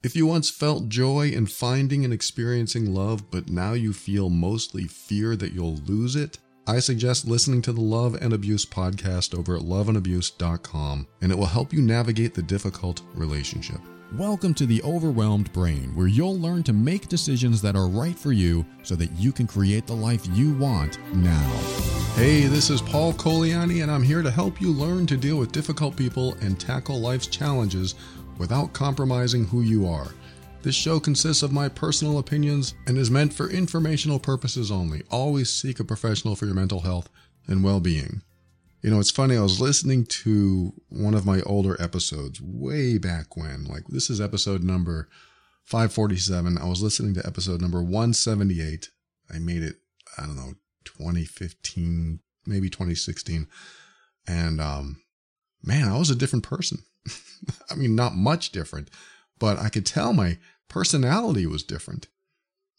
If you once felt joy in finding and experiencing love, but now you feel mostly fear that you'll lose it, I suggest listening to the Love and Abuse podcast over at loveandabuse.com, and it will help you navigate the difficult relationship. Welcome to the Overwhelmed Brain, where you'll learn to make decisions that are right for you so that you can create the life you want now. Hey, this is Paul Colaianni, and I'm here to help you learn to deal with difficult people and tackle life's challenges without compromising who you are. This show consists of my personal opinions and is meant for informational purposes only. Always seek a professional for your mental health and well being. You know, it's funny, I was listening to one of my older episodes way back when. Like, this is episode number 547. I was listening to episode number 178. I made it, I don't know, 2015, maybe 2016. And, um, man, I was a different person. I mean, not much different, but I could tell my personality was different.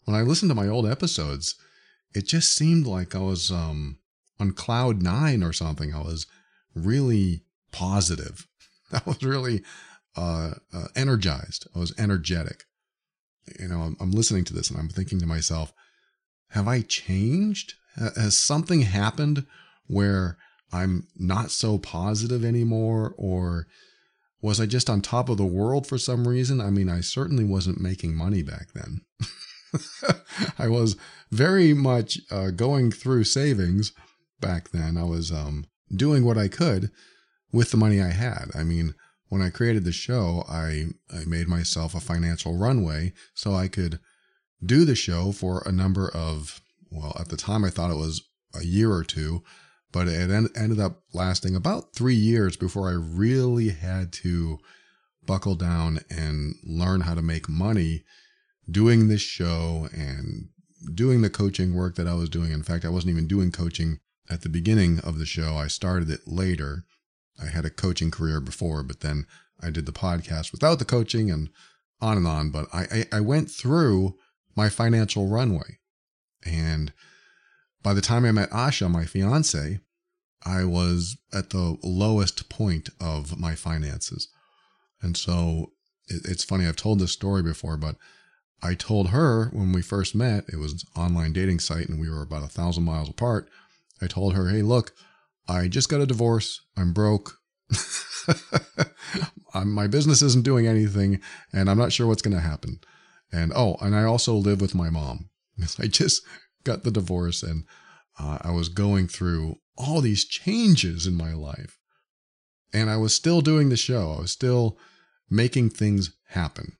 When I listened to my old episodes, it just seemed like I was um, on cloud nine or something. I was really positive. I was really uh, uh, energized. I was energetic. You know, I'm, I'm listening to this and I'm thinking to myself, have I changed? Has something happened where I'm not so positive anymore? Or was I just on top of the world for some reason? I mean, I certainly wasn't making money back then. I was very much uh, going through savings back then. I was um, doing what I could with the money I had. I mean, when I created the show, I, I made myself a financial runway so I could do the show for a number of, well, at the time I thought it was a year or two, but it en- ended up lasting about three years before I really had to buckle down and learn how to make money doing this show and doing the coaching work that I was doing. In fact, I wasn't even doing coaching at the beginning of the show. I started it later. I had a coaching career before, but then I did the podcast without the coaching and on and on. But I, I, I went through my financial runway. And by the time I met Asha, my fiance, I was at the lowest point of my finances. And so it, it's funny, I've told this story before, but I told her when we first met, it was an online dating site and we were about a thousand miles apart. I told her, hey, look, I just got a divorce. I'm broke. my business isn't doing anything and I'm not sure what's going to happen. And oh, and I also live with my mom. I just got the divorce and uh, I was going through all these changes in my life. And I was still doing the show. I was still making things happen.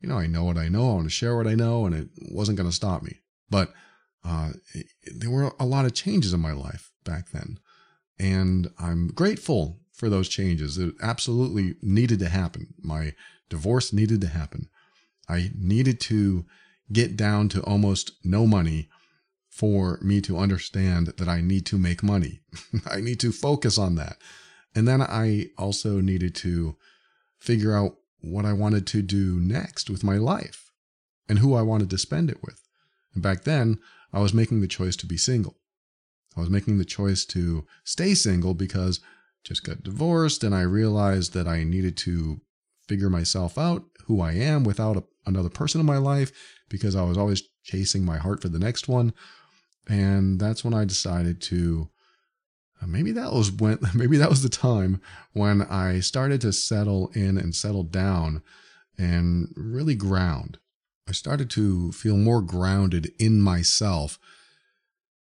You know, I know what I know. I want to share what I know, and it wasn't going to stop me. But uh, it, there were a lot of changes in my life back then. And I'm grateful for those changes. It absolutely needed to happen. My divorce needed to happen. I needed to get down to almost no money for me to understand that I need to make money. I need to focus on that. And then I also needed to figure out what I wanted to do next with my life and who I wanted to spend it with. And back then, I was making the choice to be single. I was making the choice to stay single because just got divorced and I realized that I needed to figure myself out, who I am without a, another person in my life because I was always chasing my heart for the next one. And that's when I decided to uh, maybe that was when maybe that was the time when I started to settle in and settle down and really ground. I started to feel more grounded in myself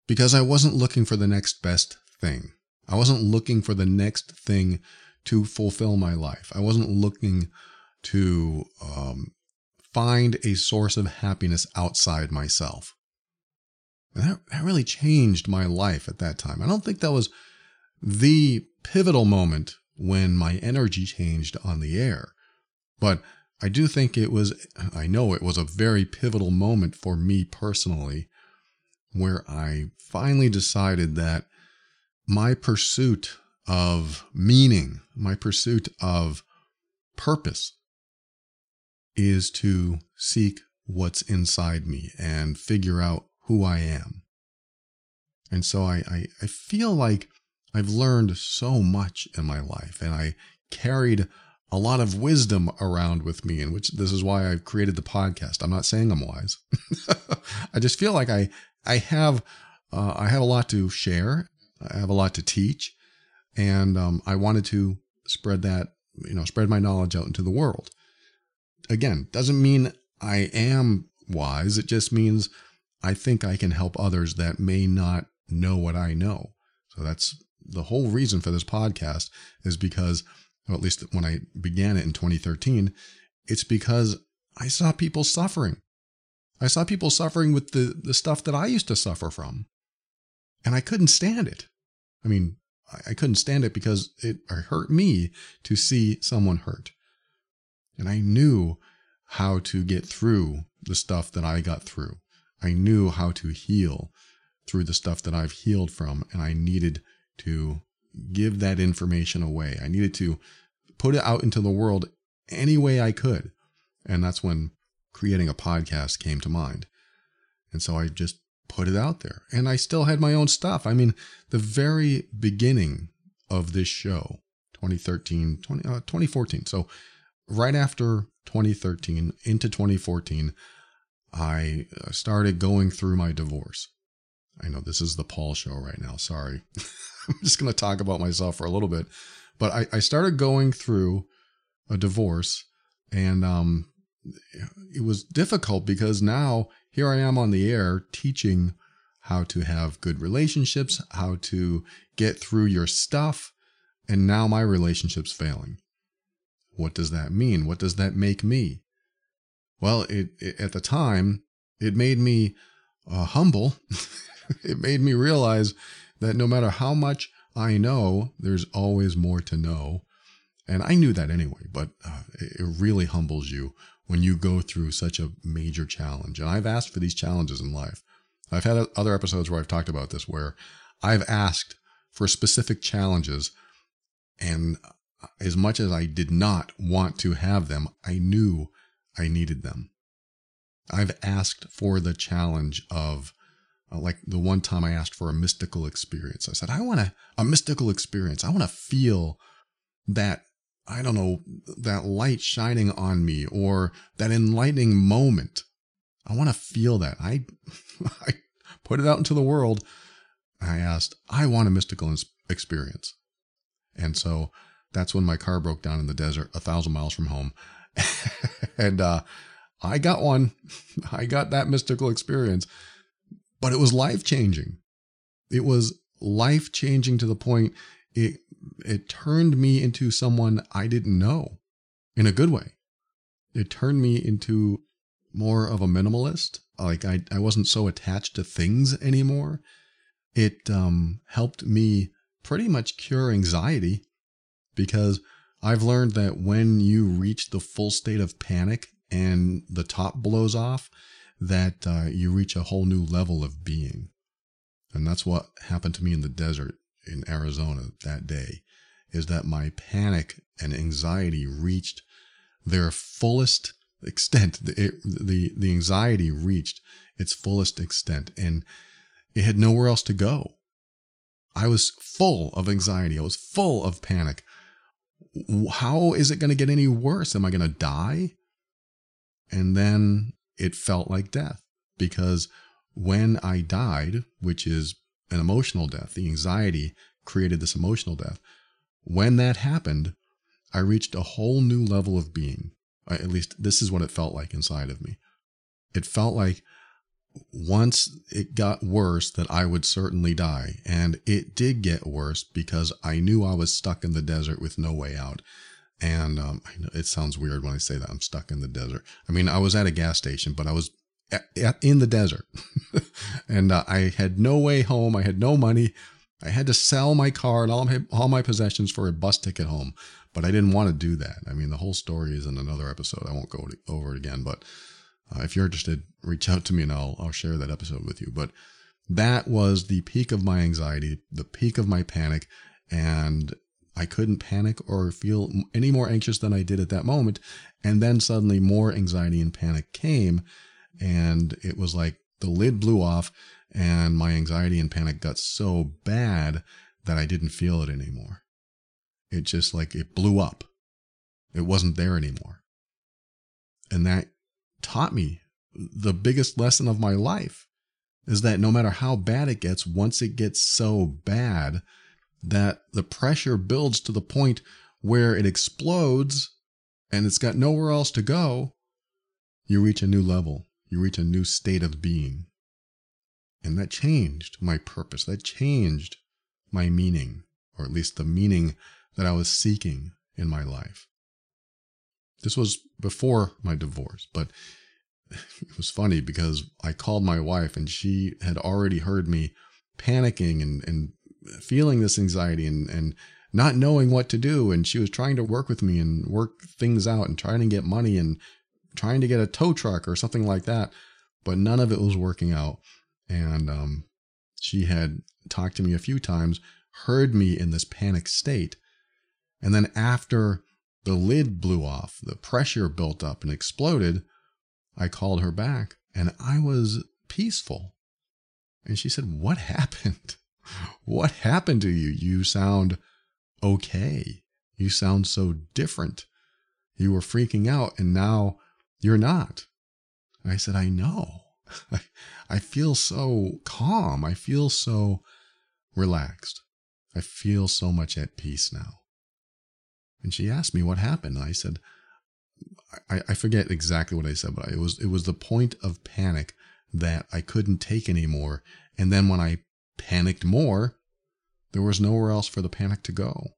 because I wasn't looking for the next best thing. I wasn't looking for the next thing to fulfill my life. I wasn't looking to um, find a source of happiness outside myself. And that, that really changed my life at that time. I don't think that was the pivotal moment when my energy changed on the air, but I do think it was, I know it was a very pivotal moment for me personally, where I finally decided that my pursuit of meaning, my pursuit of purpose is to seek what's inside me and figure out who I am. And so I, I, I feel like I've learned so much in my life and I carried a lot of wisdom around with me, and which this is why I've created the podcast. I'm not saying I'm wise. I just feel like I I have uh, I have a lot to share. I have a lot to teach, and um, I wanted to spread that you know spread my knowledge out into the world. Again, doesn't mean I am wise. It just means I think I can help others that may not know what I know. So that's the whole reason for this podcast is because or at least when I began it in 2013, it's because I saw people suffering. I saw people suffering with the, the stuff that I used to suffer from. And I couldn't stand it. I mean, I couldn't stand it because it hurt me to see someone hurt. And I knew how to get through the stuff that I got through. I knew how to heal through the stuff that I've healed from. And I needed to give that information away. I needed to put it out into the world any way I could. And that's when creating a podcast came to mind. And so I just put it out there. And I still had my own stuff. I mean, the very beginning of this show, 2013, 20, uh, 2014. So right after 2013 into 2014, I uh, started going through my divorce. I know this is the Paul show right now. Sorry. I'm just going to talk about myself for a little bit. But I, I started going through a divorce and um, it was difficult because now here I am on the air teaching how to have good relationships, how to get through your stuff. And now my relationship's failing. What does that mean? What does that make me? Well, it, it at the time, it made me uh, humble. it made me realize that no matter how much I know, there's always more to know. And I knew that anyway, but uh, it really humbles you when you go through such a major challenge. And I've asked for these challenges in life. I've had other episodes where I've talked about this, where I've asked for specific challenges. And as much as I did not want to have them, I knew I needed them. I've asked for the challenge of uh, like the one time I asked for a mystical experience. I said, I want a, a mystical experience. I want to feel that, I don't know, that light shining on me or that enlightening moment. I want to feel that. I, I put it out into the world. I asked, I want a mystical experience. And so that's when my car broke down in the desert, a thousand miles from home. and, uh, I got one. I got that mystical experience but it was life changing. It was life changing to the point it it turned me into someone I didn't know in a good way. It turned me into more of a minimalist. Like I, I wasn't so attached to things anymore. It um, helped me pretty much cure anxiety because I've learned that when you reach the full state of panic and the top blows off, that uh, you reach a whole new level of being. And that's what happened to me in the desert in Arizona that day is that my panic and anxiety reached their fullest extent. The, the, the anxiety reached its fullest extent and it had nowhere else to go. I was full of anxiety. I was full of panic. How is it going to get any worse? Am I going to die? And then it felt like death because when I died, which is an emotional death, the anxiety created this emotional death. When that happened, I reached a whole new level of being. At least this is what it felt like inside of me. It felt like once it got worse that I would certainly die. And it did get worse because I knew I was stuck in the desert with no way out. And um, it sounds weird when I say that I'm stuck in the desert. I mean, I was at a gas station, but I was at, at, in the desert, and uh, I had no way home. I had no money. I had to sell my car and all my all my possessions for a bus ticket home. But I didn't want to do that. I mean, the whole story is in another episode. I won't go over it again. But uh, if you're interested, reach out to me and I'll I'll share that episode with you. But that was the peak of my anxiety, the peak of my panic, and I couldn't panic or feel any more anxious than I did at that moment. And then suddenly more anxiety and panic came. And it was like the lid blew off and my anxiety and panic got so bad that I didn't feel it anymore. It just like it blew up. It wasn't there anymore. And that taught me the biggest lesson of my life is that no matter how bad it gets, once it gets so bad that the pressure builds to the point where it explodes and it's got nowhere else to go, you reach a new level. You reach a new state of being. And that changed my purpose. That changed my meaning, or at least the meaning that I was seeking in my life. This was before my divorce, but it was funny because I called my wife and she had already heard me panicking and, and feeling this anxiety and, and not knowing what to do. And she was trying to work with me and work things out and trying to get money and trying to get a tow truck or something like that. But none of it was working out. And um, she had talked to me a few times, heard me in this panic state. And then after the lid blew off, the pressure built up and exploded, I called her back and I was peaceful. And she said, What happened? What happened to you? You sound okay. You sound so different. You were freaking out and now you're not. I said, I know. I feel so calm. I feel so relaxed. I feel so much at peace now. And she asked me what happened. I said, I, I forget exactly what I said, but it was it was the point of panic that I couldn't take anymore. And then when I panicked more, there was nowhere else for the panic to go.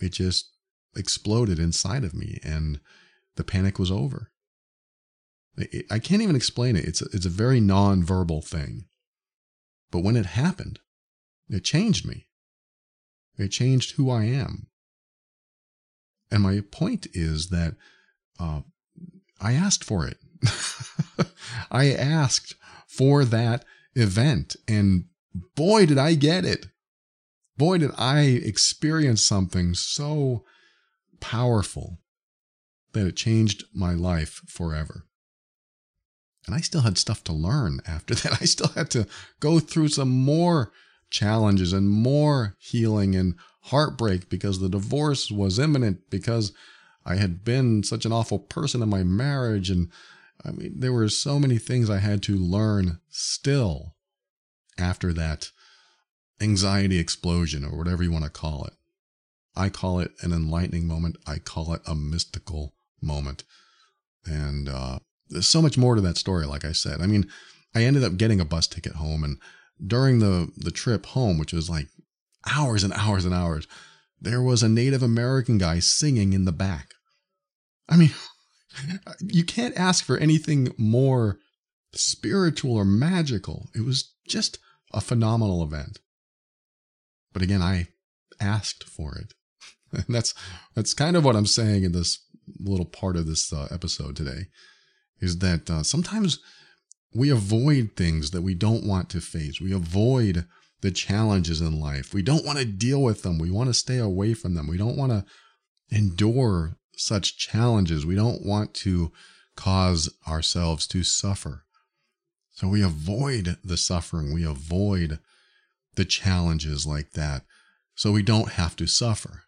It just exploded inside of me, and the panic was over. I can't even explain it. It's a, it's a very non-verbal thing. But when it happened, it changed me. It changed who I am. And my point is that uh, I asked for it. I asked for that event, and boy, did I get it. Boy, did I experience something so powerful that it changed my life forever. And I still had stuff to learn after that. I still had to go through some more challenges and more healing and heartbreak because the divorce was imminent because I had been such an awful person in my marriage. And I mean, there were so many things I had to learn still after that anxiety explosion or whatever you want to call it. I call it an enlightening moment. I call it a mystical moment. And uh, there's so much more to that story, like I said. I mean, I ended up getting a bus ticket home, and during the, the trip home, which was like hours and hours and hours, there was a Native American guy singing in the back. I mean, you can't ask for anything more spiritual or magical. It was just a phenomenal event. But again, I asked for it. And that's that's kind of what I'm saying in this little part of this uh, episode today is that uh, sometimes we avoid things that we don't want to face. We avoid the challenges in life. We don't want to deal with them. We want to stay away from them. We don't want to endure such challenges. We don't want to cause ourselves to suffer. So we avoid the suffering. We avoid the challenges like that so we don't have to suffer.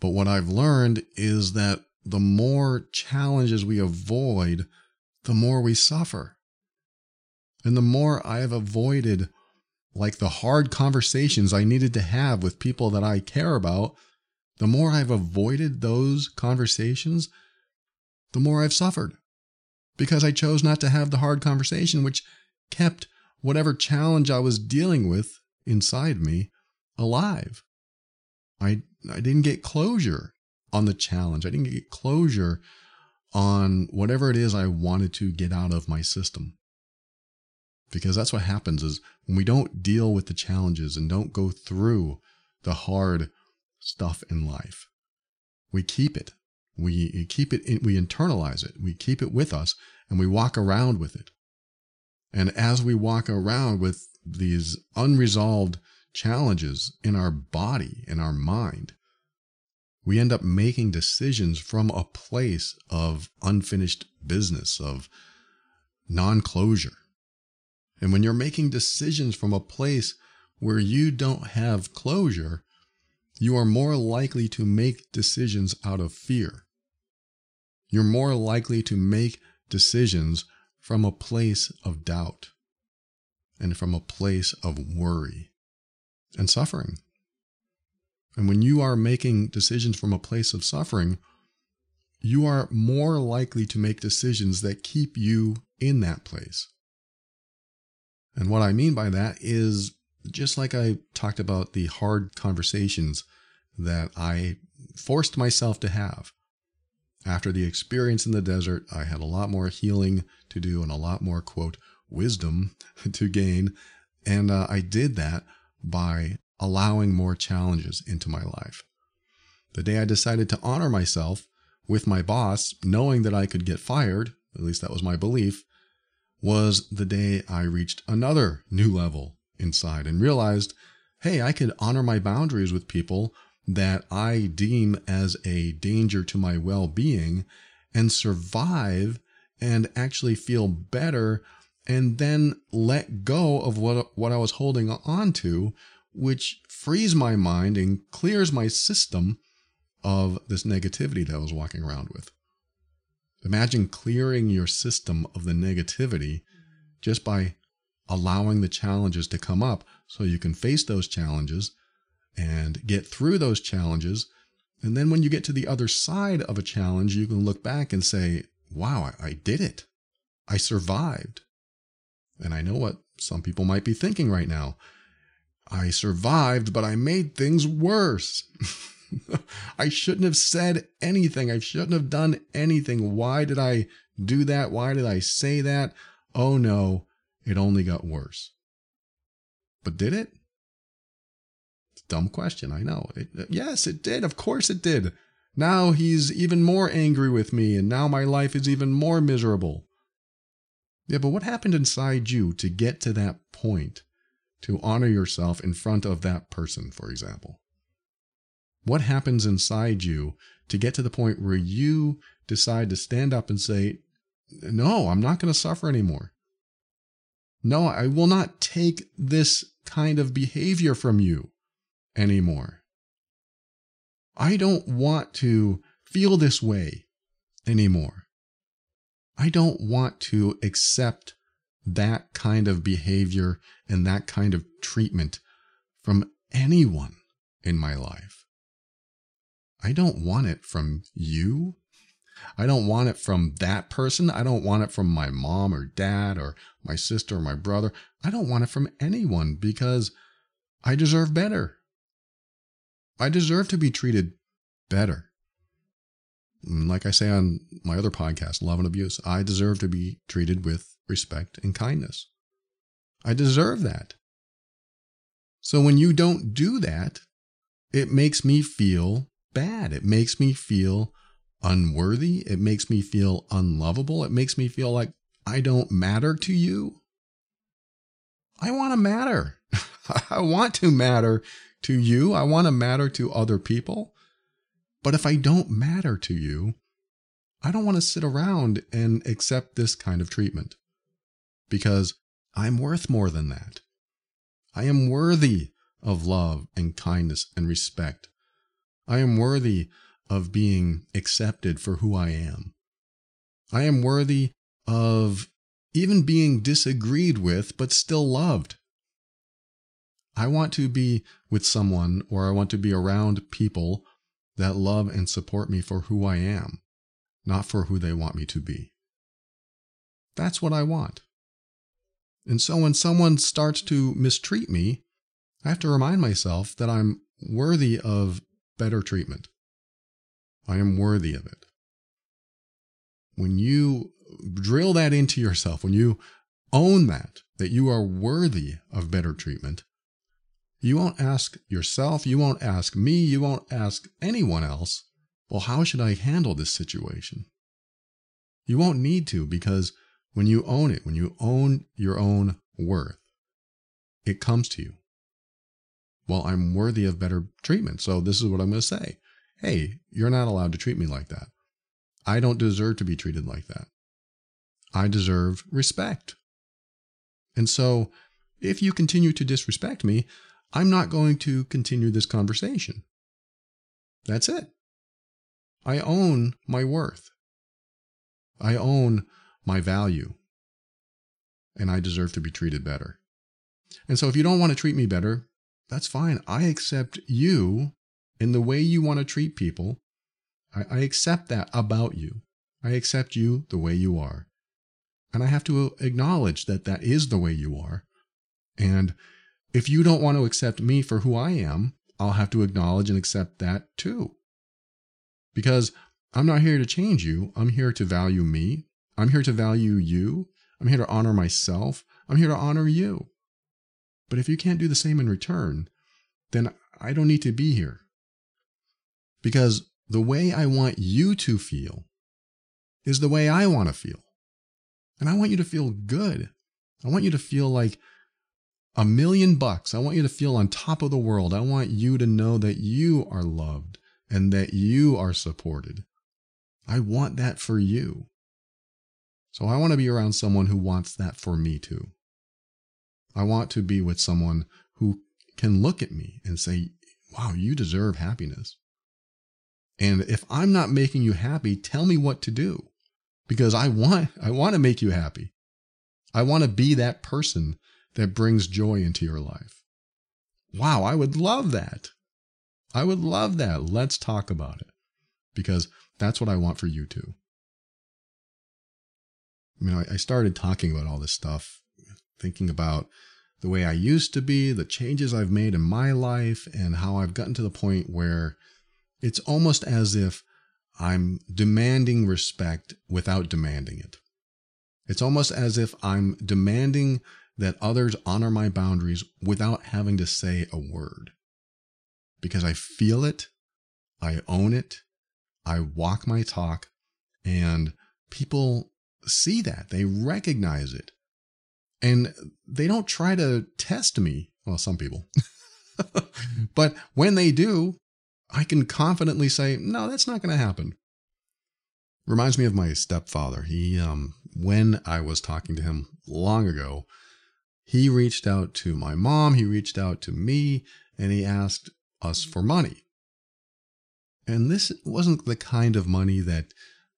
But what I've learned is that the more challenges we avoid, the more we suffer. And the more I have avoided, like the hard conversations I needed to have with people that I care about, the more I've avoided those conversations, the more I've suffered. Because I chose not to have the hard conversation, which kept whatever challenge I was dealing with inside me alive. I, I didn't get closure on the challenge. I didn't get closure on whatever it is I wanted to get out of my system. Because that's what happens is when we don't deal with the challenges and don't go through the hard stuff in life, we keep it. We keep it, in, we internalize it. We keep it with us and we walk around with it. And as we walk around with these unresolved challenges in our body, in our mind, we end up making decisions from a place of unfinished business, of non closure. And when you're making decisions from a place where you don't have closure, you are more likely to make decisions out of fear. You're more likely to make decisions from a place of doubt and from a place of worry and suffering. And when you are making decisions from a place of suffering, you are more likely to make decisions that keep you in that place. And what I mean by that is just like I talked about the hard conversations that I forced myself to have. After the experience in the desert, I had a lot more healing to do and a lot more, quote, wisdom to gain. And uh, I did that by allowing more challenges into my life. The day I decided to honor myself with my boss, knowing that I could get fired, at least that was my belief, was the day I reached another new level inside and realized, hey, I could honor my boundaries with people that I deem as a danger to my well being and survive and actually feel better and then let go of what, what I was holding on to, which frees my mind and clears my system of this negativity that I was walking around with. Imagine clearing your system of the negativity just by allowing the challenges to come up so you can face those challenges and get through those challenges. And then when you get to the other side of a challenge, you can look back and say, wow, I, did it. I survived. And I know what some people might be thinking right now. I survived, but I made things worse. I shouldn't have said anything. I shouldn't have done anything. Why did I do that? Why did I say that? Oh no, it only got worse. But did it? dumb question. I know. It, uh, yes, it did. Of course it did. Now he's even more angry with me, and now my life is even more miserable. Yeah, but what happened inside you to get to that point, to honor yourself in front of that person, for example? What happens inside you to get to the point where you decide to stand up and say, No, I'm not going to suffer anymore. No, I will not take this kind of behavior from you anymore. I don't want to feel this way anymore. I don't want to accept that kind of behavior and that kind of treatment from anyone in my life. I don't want it from you. I don't want it from that person. I don't want it from my mom or dad or my sister or my brother. I don't want it from anyone because I deserve better. I deserve to be treated better. Like I say on my other podcast, Love and Abuse, I deserve to be treated with respect and kindness. I deserve that. So when you don't do that, it makes me feel bad. It makes me feel unworthy. It makes me feel unlovable. It makes me feel like I don't matter to you. I want to matter. I want to matter to you. I want to matter to other people. But if I don't matter to you, I don't want to sit around and accept this kind of treatment because I'm worth more than that. I am worthy of love and kindness and respect. I am worthy of being accepted for who I am. I am worthy of even being disagreed with, but still loved. I want to be with someone or I want to be around people that love and support me for who I am, not for who they want me to be. That's what I want. And so when someone starts to mistreat me, I have to remind myself that I'm worthy of better treatment. I am worthy of it. When you drill that into yourself, when you own that, that you are worthy of better treatment, you won't ask yourself, you won't ask me, you won't ask anyone else, well, how should I handle this situation? You won't need to because when you own it, when you own your own worth, it comes to you. Well, I'm worthy of better treatment. So this is what I'm going to say. Hey, you're not allowed to treat me like that. I don't deserve to be treated like that. I deserve respect. And so if you continue to disrespect me, I'm not going to continue this conversation. That's it. I own my worth. I own my value. And I deserve to be treated better. And so if you don't want to treat me better, that's fine. I accept you in the way you want to treat people. I, I accept that about you. I accept you the way you are. And I have to acknowledge that that is the way you are. And if you don't want to accept me for who I am, I'll have to acknowledge and accept that too. Because I'm not here to change you. I'm here to value me. I'm here to value you. I'm here to honor myself. I'm here to honor you. But if you can't do the same in return, then I don't need to be here. Because the way I want you to feel is the way I want to feel. And I want you to feel good. I want you to feel like a million bucks. I want you to feel on top of the world. I want you to know that you are loved and that you are supported. I want that for you. So I want to be around someone who wants that for me too. I want to be with someone who can look at me and say, wow, you deserve happiness. And if I'm not making you happy, tell me what to do because I want, I want to make you happy. I want to be that person that brings joy into your life. Wow, I would love that. I would love that. Let's talk about it because that's what I want for you too. I mean, I started talking about all this stuff, thinking about the way I used to be, the changes I've made in my life, and how I've gotten to the point where it's almost as if I'm demanding respect without demanding it. It's almost as if I'm demanding that others honor my boundaries without having to say a word. Because I feel it, I own it, I walk my talk, and people see that. They recognize it. And they don't try to test me. Well, some people. but when they do, I can confidently say, no, that's not going to happen. Reminds me of my stepfather. He, um, when I was talking to him long ago, he reached out to my mom, he reached out to me, and he asked us for money. And this wasn't the kind of money that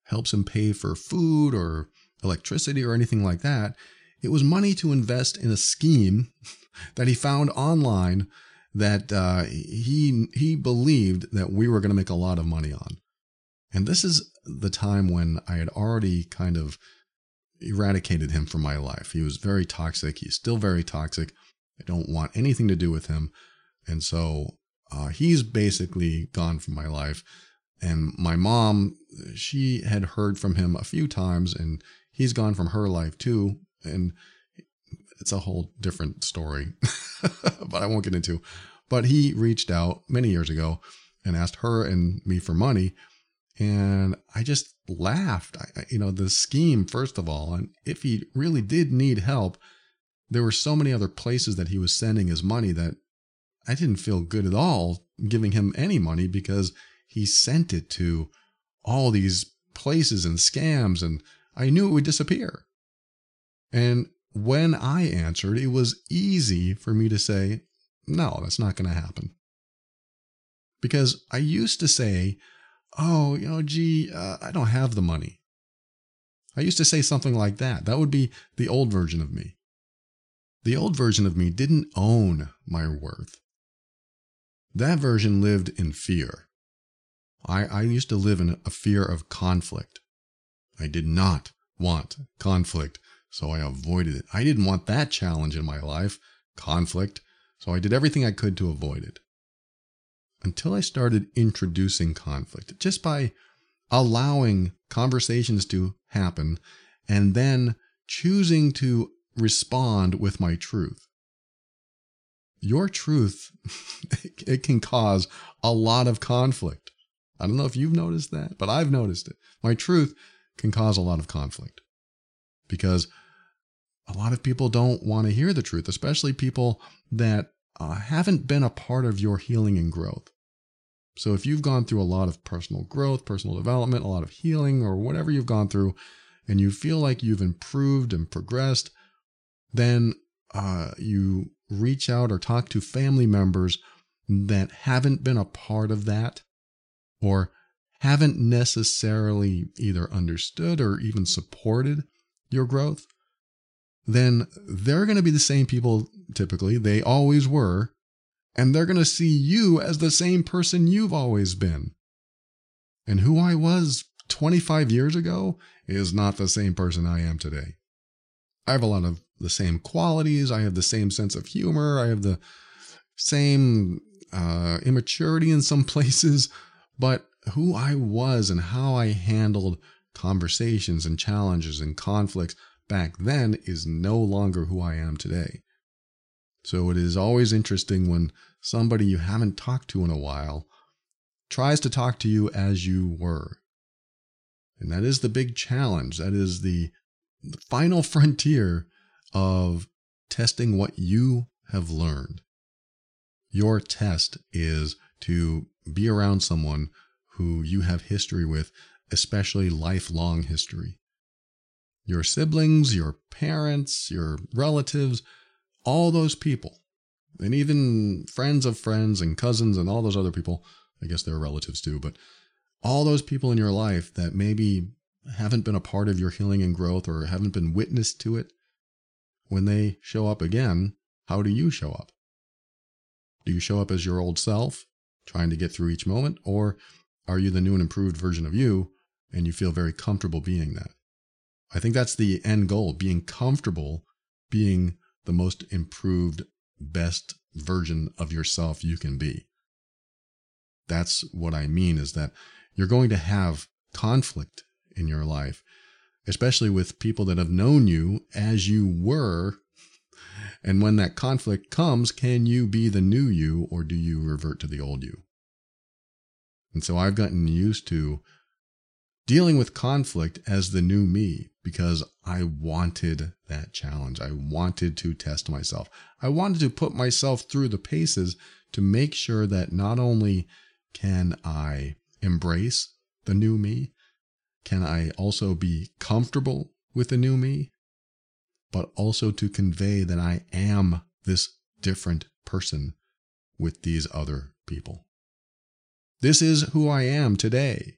helps him pay for food or electricity or anything like that. It was money to invest in a scheme that he found online that uh, he he believed that we were going to make a lot of money on. And this is the time when I had already kind of eradicated him from my life. He was very toxic. He's still very toxic. I don't want anything to do with him. And so uh, he's basically gone from my life. And my mom, she had heard from him a few times and he's gone from her life too. And it's a whole different story, but I won't get into. But he reached out many years ago and asked her and me for money. And I just laughed. I, you know, the scheme, first of all, and if he really did need help, there were so many other places that he was sending his money that I didn't feel good at all giving him any money because he sent it to all these places and scams, and I knew it would disappear. And when I answered, it was easy for me to say, no, that's not going to happen. Because I used to say, oh, you know, gee, uh, I don't have the money. I used to say something like that. That would be the old version of me. The old version of me didn't own my worth. That version lived in fear. I, I used to live in a fear of conflict. I did not want conflict, so I avoided it. I didn't want that challenge in my life, conflict, so I did everything I could to avoid it until I started introducing conflict, just by allowing conversations to happen and then choosing to respond with my truth. Your truth, it can cause a lot of conflict. I don't know if you've noticed that, but I've noticed it. My truth can cause a lot of conflict because a lot of people don't want to hear the truth, especially people that uh, haven't been a part of your healing and growth. So if you've gone through a lot of personal growth, personal development, a lot of healing, or whatever you've gone through, and you feel like you've improved and progressed, then uh, you reach out or talk to family members that haven't been a part of that. or haven't necessarily either understood or even supported your growth, then they're going to be the same people typically. They always were. And they're going to see you as the same person you've always been. And who I was 25 years ago is not the same person I am today. I have a lot of the same qualities. I have the same sense of humor. I have the same uh, immaturity in some places. But who I was and how I handled conversations and challenges and conflicts back then is no longer who I am today. So it is always interesting when somebody you haven't talked to in a while tries to talk to you as you were. And that is the big challenge. That is the, final frontier of testing what you have learned. Your test is to be around someone who you have history with, especially lifelong history. Your siblings, your parents, your relatives, all those people, and even friends of friends and cousins and all those other people, I guess they're relatives too, but all those people in your life that maybe haven't been a part of your healing and growth or haven't been witness to it, when they show up again, how do you show up? Do you show up as your old self, trying to get through each moment, or are you the new and improved version of you and you feel very comfortable being that? I think that's the end goal being comfortable being the most improved, best version of yourself you can be. That's what I mean is that you're going to have conflict in your life, especially with people that have known you as you were. And when that conflict comes, can you be the new you or do you revert to the old you? And so I've gotten used to dealing with conflict as the new me because I wanted that challenge. I wanted to test myself. I wanted to put myself through the paces to make sure that not only can I embrace the new me, can I also be comfortable with the new me, but also to convey that I am this different person with these other people. This is who I am today.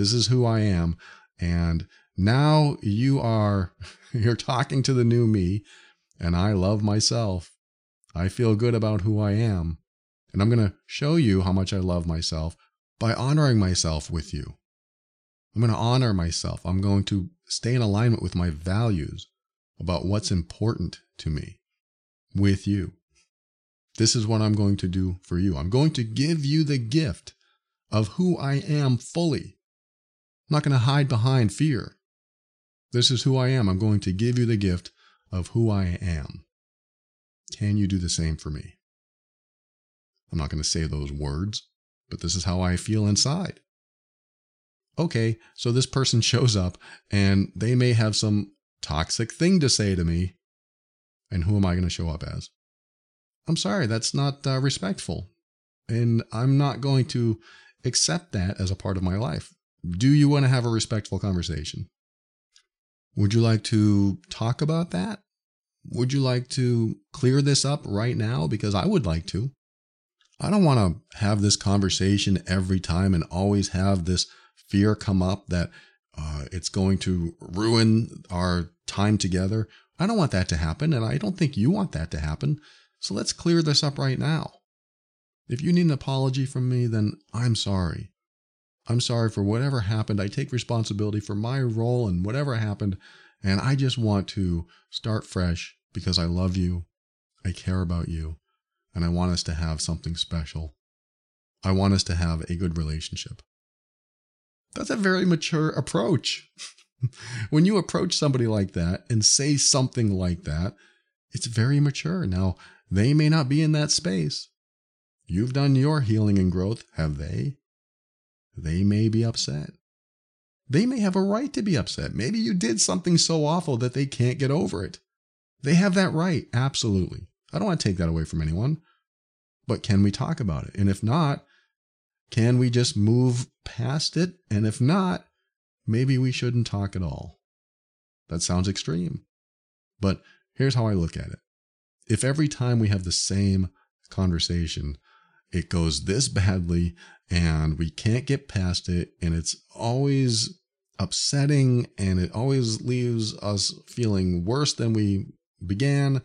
This is who I am. And now you are, you're talking to the new me, and I love myself. I feel good about who I am. And I'm going to show you how much I love myself by honoring myself with you. I'm going to honor myself. I'm going to stay in alignment with my values about what's important to me with you. This is what I'm going to do for you. I'm going to give you the gift of who I am fully. I'm not going to hide behind fear. This is who I am. I'm going to give you the gift of who I am. Can you do the same for me? I'm not going to say those words, but this is how I feel inside. Okay, so this person shows up and they may have some toxic thing to say to me. And who am I going to show up as? I'm sorry, that's not uh, respectful. And I'm not going to accept that as a part of my life. Do you want to have a respectful conversation? Would you like to talk about that? Would you like to clear this up right now? Because I would like to. I don't want to have this conversation every time and always have this fear come up that uh, it's going to ruin our time together. I don't want that to happen, and I don't think you want that to happen. So let's clear this up right now. If you need an apology from me, then I'm sorry. I'm sorry for whatever happened. I take responsibility for my role and whatever happened. And I just want to start fresh because I love you. I care about you. And I want us to have something special. I want us to have a good relationship. That's a very mature approach. when you approach somebody like that and say something like that, it's very mature. Now, they may not be in that space. You've done your healing and growth, have they? They may be upset. They may have a right to be upset. Maybe you did something so awful that they can't get over it. They have that right, absolutely. I don't want to take that away from anyone. But can we talk about it? And if not, can we just move past it? And if not, maybe we shouldn't talk at all. That sounds extreme. But here's how I look at it. If every time we have the same conversation, it goes this badly and we can't get past it. And it's always upsetting and it always leaves us feeling worse than we began.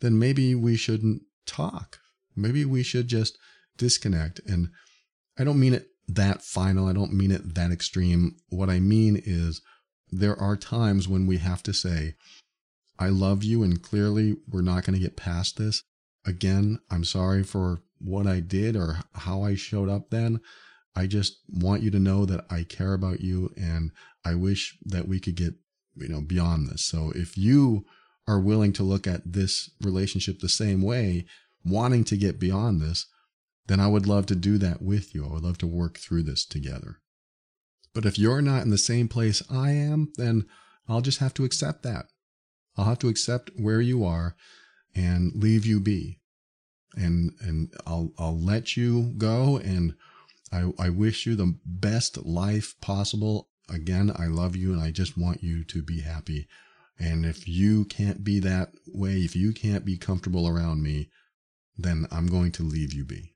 Then maybe we shouldn't talk. Maybe we should just disconnect. And I don't mean it that final. I don't mean it that extreme. What I mean is there are times when we have to say, I love you, and clearly we're not going to get past this. Again, I'm sorry for what I did or how I showed up then. I just want you to know that I care about you and I wish that we could get, you know, beyond this. So if you are willing to look at this relationship the same way, wanting to get beyond this, then I would love to do that with you. I would love to work through this together. But if you're not in the same place I am, then I'll just have to accept that. I'll have to accept where you are and leave you be. And and I'll I'll let you go and I, I wish you the best life possible. Again, I love you and I just want you to be happy. And if you can't be that way, if you can't be comfortable around me, then I'm going to leave you be.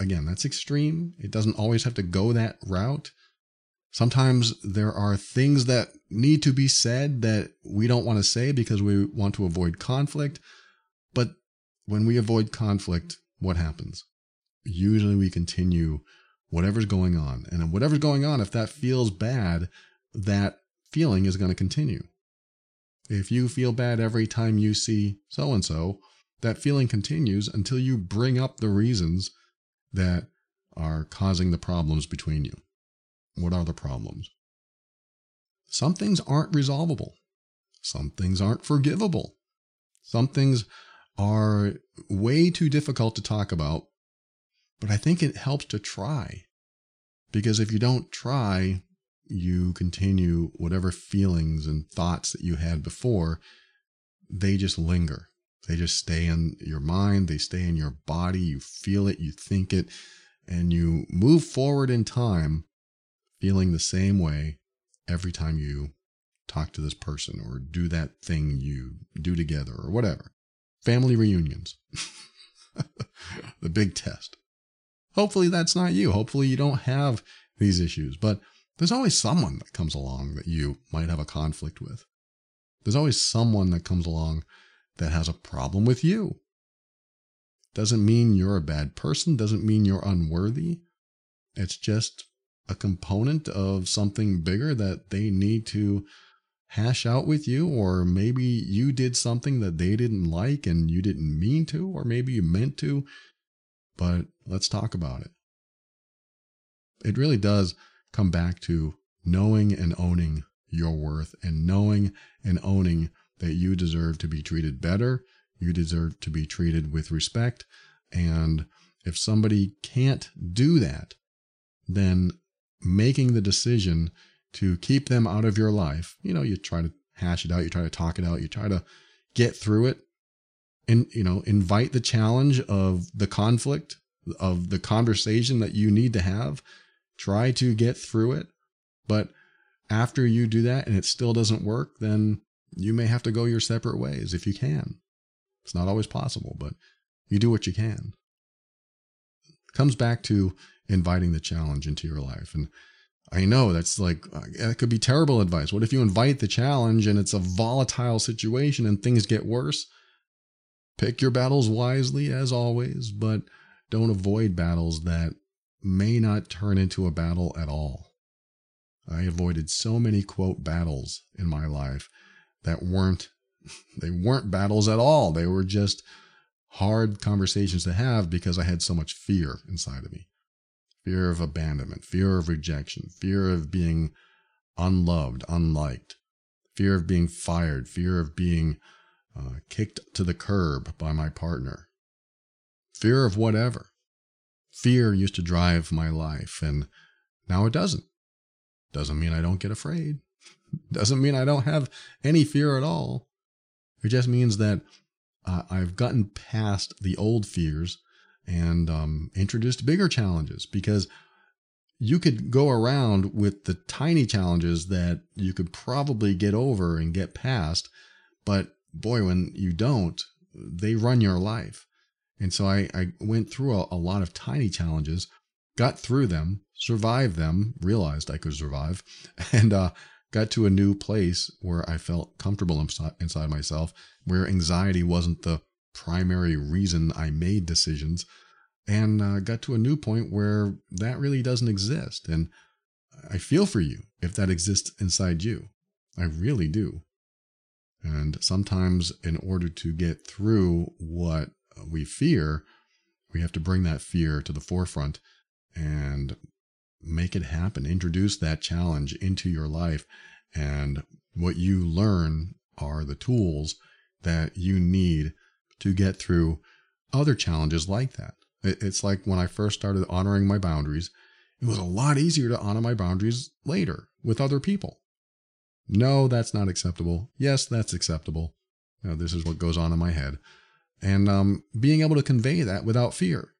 Again, that's extreme. It doesn't always have to go that route. Sometimes there are things that need to be said that we don't want to say because we want to avoid conflict. But when we avoid conflict, what happens? Usually we continue whatever's going on. And whatever's going on, if that feels bad, that feeling is going to continue. If you feel bad every time you see so and so, that feeling continues until you bring up the reasons that are causing the problems between you. What are the problems? Some things aren't resolvable. Some things aren't forgivable. Some things are way too difficult to talk about, but I think it helps to try. Because if you don't try, you continue whatever feelings and thoughts that you had before, they just linger. They just stay in your mind, they stay in your body, you feel it, you think it, and you move forward in time feeling the same way every time you talk to this person or do that thing you do together or whatever. Family reunions. the big test. Hopefully that's not you. Hopefully you don't have these issues, but there's always someone that comes along that you might have a conflict with. There's always someone that comes along that has a problem with you. Doesn't mean you're a bad person, doesn't mean you're unworthy. It's just a component of something bigger that they need to hash out with you, or maybe you did something that they didn't like and you didn't mean to, or maybe you meant to. But let's talk about it. It really does come back to knowing and owning your worth and knowing and owning that you deserve to be treated better. You deserve to be treated with respect. And if somebody can't do that, then making the decision to keep them out of your life, you know, you try to hash it out, you try to talk it out, you try to get through it and, you know, invite the challenge of the conflict, of the conversation that you need to have. Try to get through it. But after you do that and it still doesn't work, then you may have to go your separate ways if you can. It's not always possible, but you do what you can. It comes back to inviting the challenge into your life. And I know that's like, uh, that could be terrible advice. What if you invite the challenge and it's a volatile situation and things get worse? Pick your battles wisely, as always, but don't avoid battles that may not turn into a battle at all. I avoided so many quote battles in my life that weren't they weren't battles at all. They were just hard conversations to have because I had so much fear inside of me. Fear of abandonment, fear of rejection, fear of being unloved, unliked, fear of being fired, fear of being uh, kicked to the curb by my partner, fear of whatever. Fear used to drive my life, and now it doesn't. Doesn't mean I don't get afraid. Doesn't mean I don't have any fear at all. It just means that uh, I've gotten past the old fears and um, introduced bigger challenges because you could go around with the tiny challenges that you could probably get over and get past. But boy, when you don't, they run your life. And so I, I went through a, a lot of tiny challenges got through them, survived them, realized I could survive, and uh, got to a new place where I felt comfortable inside myself, where anxiety wasn't the primary reason I made decisions, and uh, got to a new point where that really doesn't exist. And I feel for you if that exists inside you. I really do. And sometimes, in order to get through what we fear, we have to bring that fear to the forefront and make it happen. Introduce that challenge into your life. And what you learn are the tools that you need to get through other challenges like that. It's like when I first started honoring my boundaries, it was a lot easier to honor my boundaries later with other people. No, that's not acceptable. Yes, that's acceptable. You know, this is what goes on in my head. And um, being able to convey that without fear.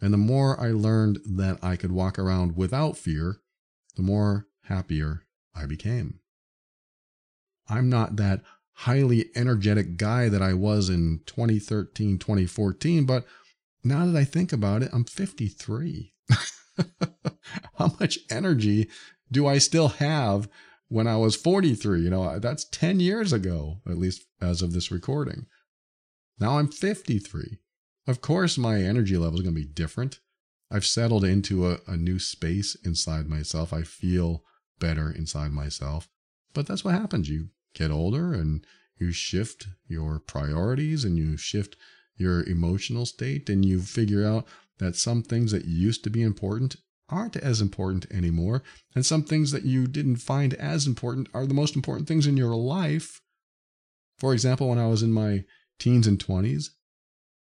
And the more I learned that I could walk around without fear, the more happier I became. I'm not that highly energetic guy that I was in 2013, 2014, but now that I think about it, I'm 53. How much energy do I still have when I was 43? You know, that's 10 years ago, at least as of this recording. Now I'm 53. Of course, my energy level is going to be different. I've settled into a, a new space inside myself. I feel better inside myself. But that's what happens. You get older and you shift your priorities and you shift your emotional state and you figure out that some things that used to be important aren't as important anymore. And some things that you didn't find as important are the most important things in your life. For example, when I was in my teens and 20s,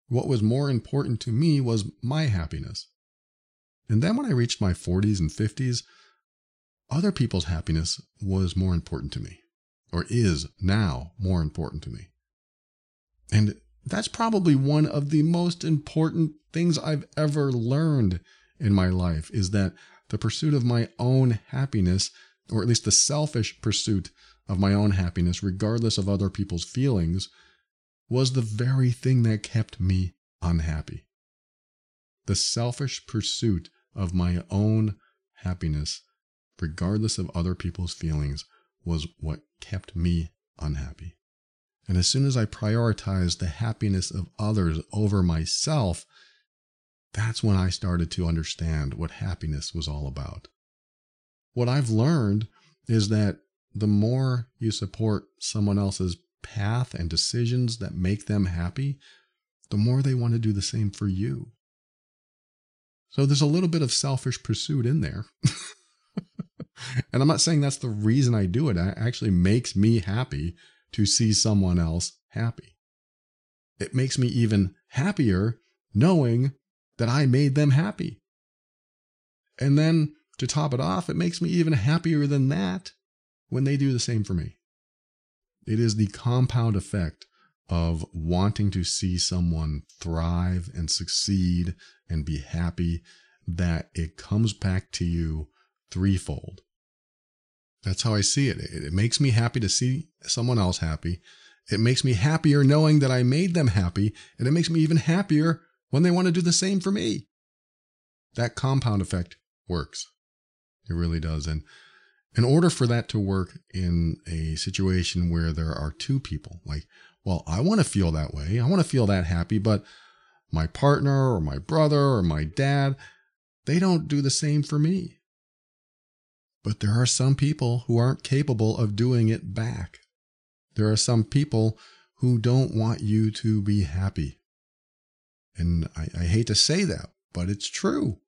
what was more important to me was my happiness. And then when I reached my 40s and 50s, other people's happiness was more important to me, or is now more important to me. And that's probably one of the most important things I've ever learned in my life is that the pursuit of my own happiness, or at least the selfish pursuit of my own happiness, regardless of other people's feelings, was the very thing that kept me unhappy. The selfish pursuit of my own happiness, regardless of other people's feelings, was what kept me unhappy. And as soon as I prioritized the happiness of others over myself, that's when I started to understand what happiness was all about. What I've learned is that the more you support someone else's path and decisions that make them happy, the more they want to do the same for you. So there's a little bit of selfish pursuit in there. and I'm not saying that's the reason I do it. It actually makes me happy to see someone else happy. It makes me even happier knowing that I made them happy. And then to top it off, it makes me even happier than that when they do the same for me. It is the compound effect of wanting to see someone thrive and succeed and be happy that it comes back to you threefold. That's how I see it. It makes me happy to see someone else happy. It makes me happier knowing that I made them happy. And it makes me even happier when they want to do the same for me. That compound effect works. It really does. And in order for that to work in a situation where there are two people, like, well, I want to feel that way. I want to feel that happy, but my partner or my brother or my dad, they don't do the same for me. But there are some people who aren't capable of doing it back. There are some people who don't want you to be happy. And I, I, hate to say that, but it's true.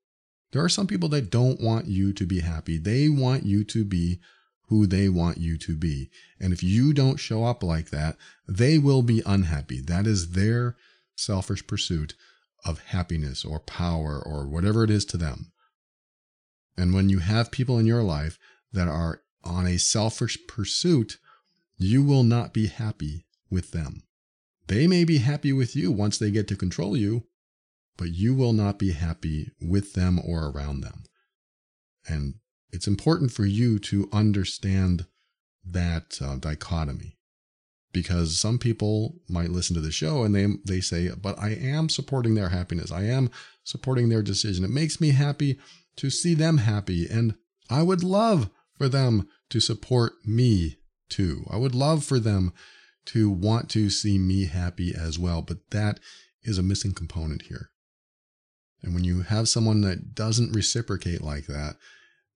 There are some people that don't want you to be happy. They want you to be who they want you to be. And if you don't show up like that, they will be unhappy. That is their selfish pursuit of happiness or power or whatever it is to them. And when you have people in your life that are on a selfish pursuit, you will not be happy with them. They may be happy with you once they get to control you, but you will not be happy with them or around them. And it's important for you to understand that uh, dichotomy. because some people might listen to the show and they they say, "But I am supporting their happiness. I am supporting their decision. It makes me happy to see them happy and I would love for them to support me too. I would love for them to want to see me happy as well, but that is a missing component here. And when you have someone that doesn't reciprocate like that,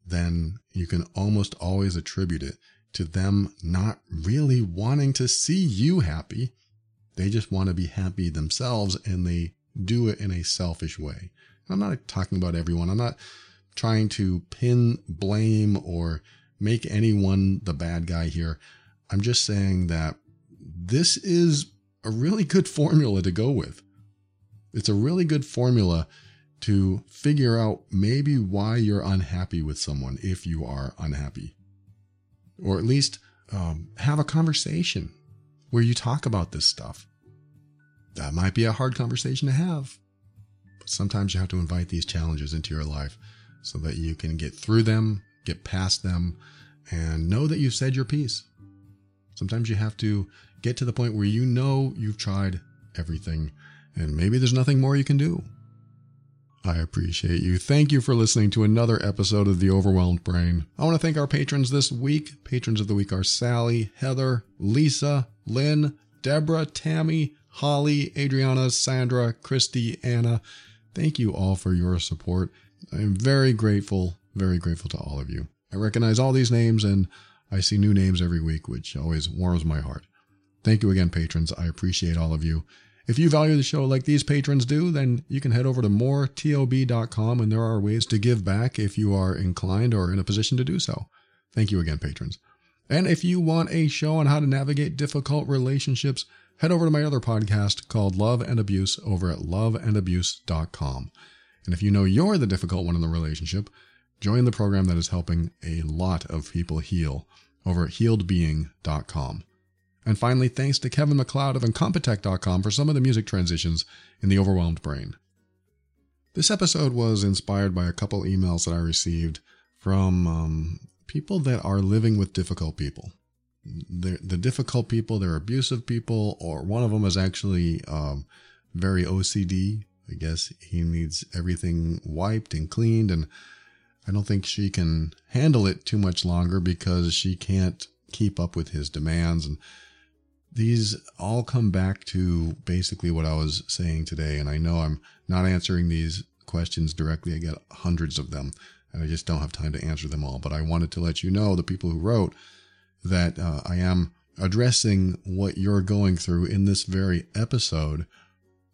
then you can almost always attribute it to them not really wanting to see you happy. They just want to be happy themselves and they do it in a selfish way. I'm not talking about everyone. I'm not trying to pin blame or make anyone the bad guy here. I'm just saying that this is a really good formula to go with. It's a really good formula to figure out maybe why you're unhappy with someone if you are unhappy or at least um, have a conversation where you talk about this stuff. That might be a hard conversation to have, but sometimes you have to invite these challenges into your life so that you can get through them, get past them, and know that you've said your piece. Sometimes you have to get to the point where you know you've tried everything and maybe there's nothing more you can do. I appreciate you. Thank you for listening to another episode of The Overwhelmed Brain. I want to thank our patrons this week. Patrons of the week are Sally, Heather, Lisa, Lynn, Deborah, Tammy, Holly, Adriana, Sandra, Christy, Anna. Thank you all for your support. I am very grateful, very grateful to all of you. I recognize all these names and I see new names every week, which always warms my heart. Thank you again, patrons. I appreciate all of you. If you value the show like these patrons do, then you can head over to moretob.com and there are ways to give back if you are inclined or in a position to do so. Thank you again, patrons. And if you want a show on how to navigate difficult relationships, head over to my other podcast called Love and Abuse over at loveandabuse.com. And if you know you're the difficult one in the relationship, join the program that is helping a lot of people heal over at healedbeing.com. And finally, thanks to Kevin MacLeod of Incompetech.com for some of the music transitions in The Overwhelmed Brain. This episode was inspired by a couple emails that I received from um, people that are living with difficult people. The difficult people, they're abusive people, or one of them is actually um, very OCD. I guess he needs everything wiped and cleaned, and I don't think she can handle it too much longer because she can't keep up with his demands. And these all come back to basically what I was saying today. And I know I'm not answering these questions directly. I get hundreds of them and I just don't have time to answer them all. But I wanted to let you know, the people who wrote, that uh, I am addressing what you're going through in this very episode.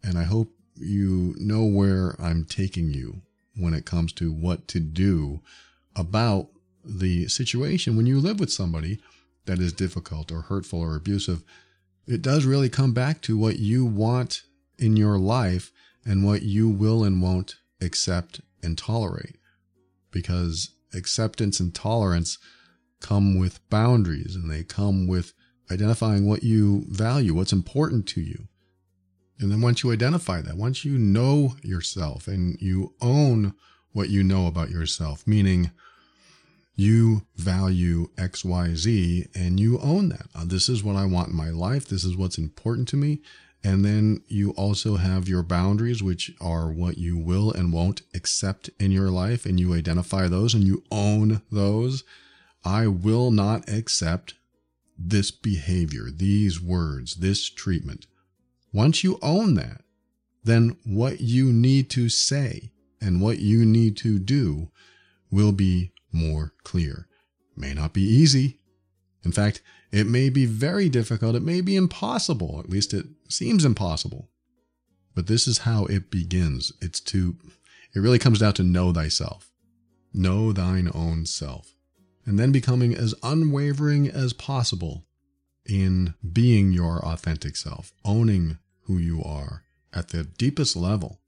And I hope you know where I'm taking you when it comes to what to do about the situation when you live with somebody that is difficult or hurtful or abusive it does really come back to what you want in your life and what you will and won't accept and tolerate. Because acceptance and tolerance come with boundaries and they come with identifying what you value, what's important to you. And then once you identify that, once you know yourself and you own what you know about yourself, meaning you value XYZ and you own that. Uh, this is what I want in my life. This is what's important to me. And then you also have your boundaries, which are what you will and won't accept in your life. And you identify those and you own those. I will not accept this behavior, these words, this treatment. Once you own that, then what you need to say and what you need to do will be more clear. May not be easy. In fact, it may be very difficult. It may be impossible. At least it seems impossible. But this is how it begins. It's to, it really comes down to know thyself. Know thine own self. And then becoming as unwavering as possible in being your authentic self, owning who you are at the deepest level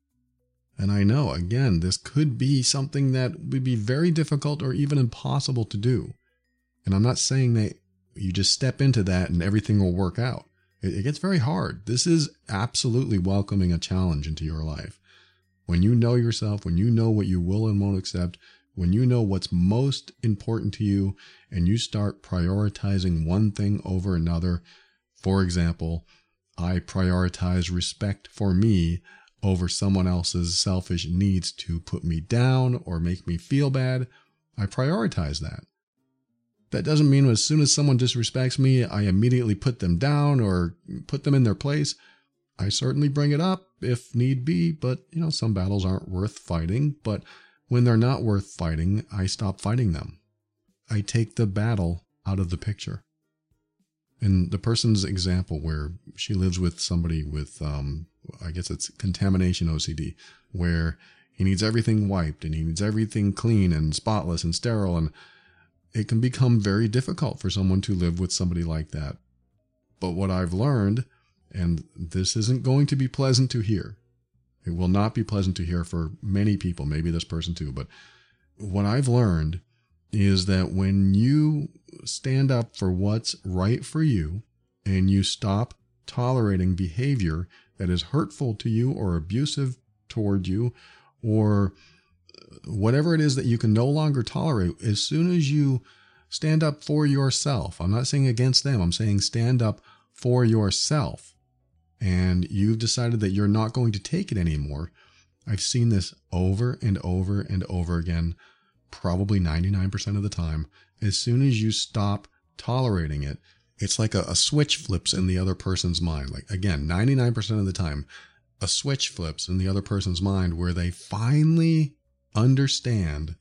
and I know, again, this could be something that would be very difficult or even impossible to do. And I'm not saying that you just step into that and everything will work out. It, gets very hard. This is absolutely welcoming a challenge into your life. When you know yourself, when you know what you will and won't accept, when you know what's most important to you and you start prioritizing one thing over another, For example, I prioritize respect for me over someone else's selfish needs to put me down or make me feel bad. I prioritize that. That doesn't mean as soon as someone disrespects me, I immediately put them down or put them in their place. I certainly bring it up if need be, but you know, some battles aren't worth fighting. But when they're not worth fighting, I stop fighting them. I take the battle out of the picture. In the person's example, where she lives with somebody with, um, I guess it's contamination OCD, where he needs everything wiped and he needs everything clean and spotless and sterile. And it can become very difficult for someone to live with somebody like that. But what I've learned, and this isn't going to be pleasant to hear, it will not be pleasant to hear for many people, maybe this person too, but what I've learned is that when you stand up for what's right for you and you stop tolerating behavior that is hurtful to you or abusive toward you or whatever it is that you can no longer tolerate, as soon as you stand up for yourself, I'm not saying against them, I'm saying stand up for yourself, and you've decided that you're not going to take it anymore. I've seen this over and over and over again, probably 99% of the time. As soon as you stop tolerating it, it's like a, a switch flips in the other person's mind. Like, again, 99% of the time, a switch flips in the other person's mind where they finally understand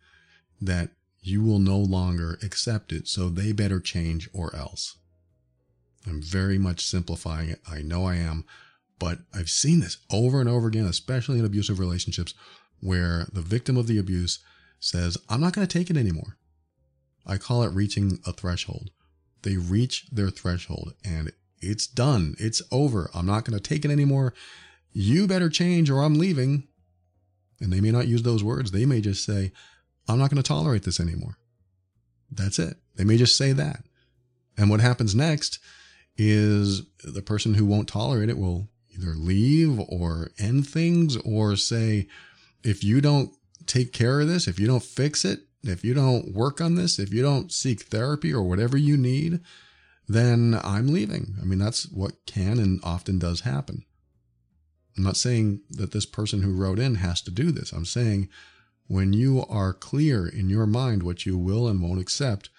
that you will no longer accept it, so they better change or else. I'm very much simplifying it. I know I am, but I've seen this over and over again, especially in abusive relationships, where the victim of the abuse says, I'm not going to take it anymore. I call it reaching a threshold. They reach their threshold and it's done. It's over. I'm not going to take it anymore. You better change or I'm leaving. And they may not use those words. They may just say, I'm not going to tolerate this anymore. That's it. They may just say that. And what happens next is the person who won't tolerate it will either leave or end things or say, if you don't take care of this, if you don't fix it, if you don't work on this, if you don't seek therapy or whatever you need, then I'm leaving. I mean, that's what can and often does happen. I'm not saying that this person who wrote in has to do this. I'm saying when you are clear in your mind what you will and won't accept,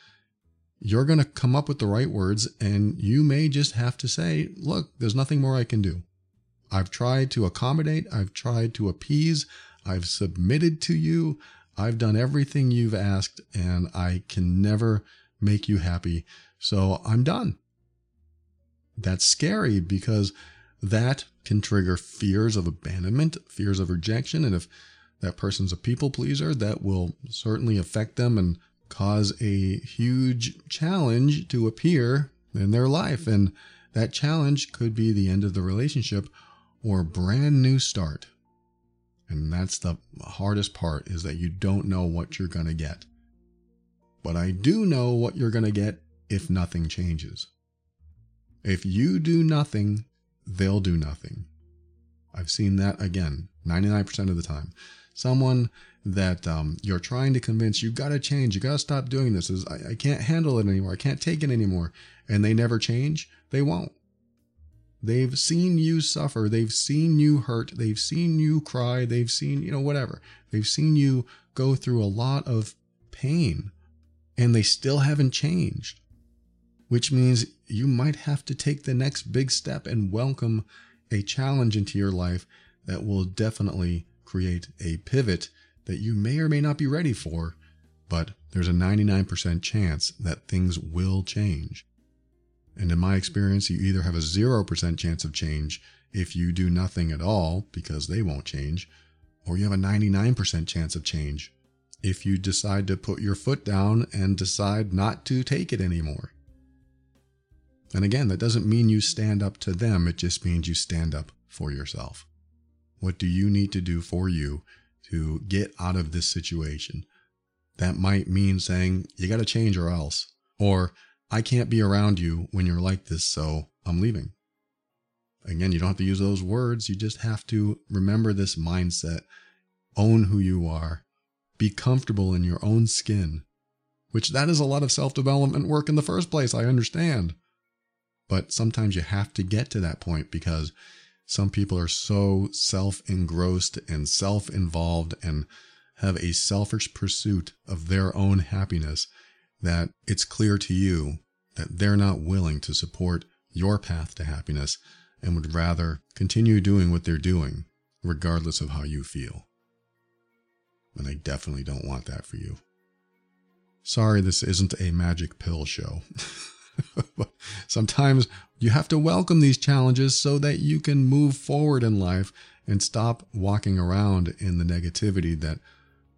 you're going to come up with the right words and you may just have to say, look, there's nothing more I can do. I've tried to accommodate, I've tried to appease, I've submitted to you, I've done everything you've asked, and I can never make you happy. So I'm done. That's scary because that can trigger fears of abandonment, fears of rejection. And if that person's a people pleaser, that will certainly affect them and cause a huge challenge to appear in their life. And that challenge could be the end of the relationship or a brand new start. And that's the hardest part is that you don't know what you're going to get. But I do know what you're going to get if nothing changes. If you do nothing, they'll do nothing. I've seen that again 99% of the time. Someone that um, you're trying to convince you got to change, you got to stop doing this. Is I, I can't handle it anymore. I can't take it anymore. And they never change. They won't. They've seen you suffer. They've seen you hurt. They've seen you cry. They've seen, you know, whatever. They've seen you go through a lot of pain and they still haven't changed, which means you might have to take the next big step and welcome a challenge into your life that will definitely create a pivot that you may or may not be ready for, but there's a 99% chance that things will change. And in my experience, you either have a 0% chance of change if you do nothing at all because they won't change, or you have a 99% chance of change if you decide to put your foot down and decide not to take it anymore. And again, that doesn't mean you stand up to them, it just means you stand up for yourself. What do you need to do for you to get out of this situation? That might mean saying, you got to change or else. Or, I can't be around you when you're like this, so I'm leaving. Again, you don't have to use those words. You just have to remember this mindset, own who you are, be comfortable in your own skin, which that is a lot of self development work in the first place. I understand. But sometimes you have to get to that point because some people are so self engrossed and self involved and have a selfish pursuit of their own happiness that it's clear to you that they're not willing to support your path to happiness and would rather continue doing what they're doing, regardless of how you feel. And I definitely don't want that for you. Sorry, this isn't a magic pill show. Sometimes you have to welcome these challenges so that you can move forward in life and stop walking around in the negativity that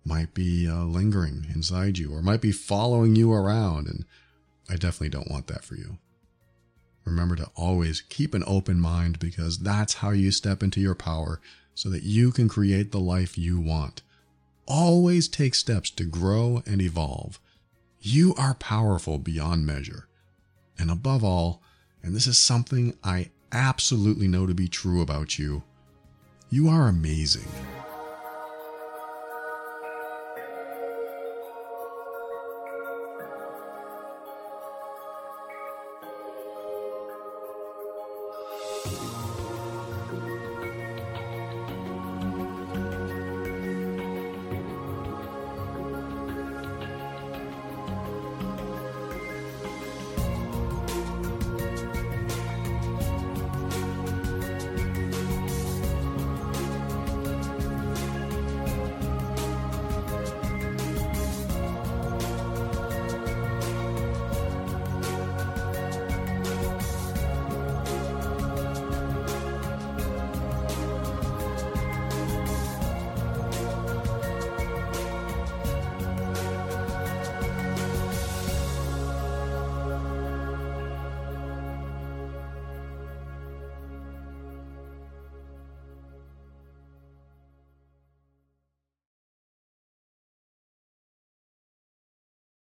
might be uh, lingering inside you or might be following you around. And I definitely don't want that for you. Remember to always keep an open mind because that's how you step into your power so that you can create the life you want. Always take steps to grow and evolve. You are powerful beyond measure. And above all, and this is something I absolutely know to be true about you, you are amazing.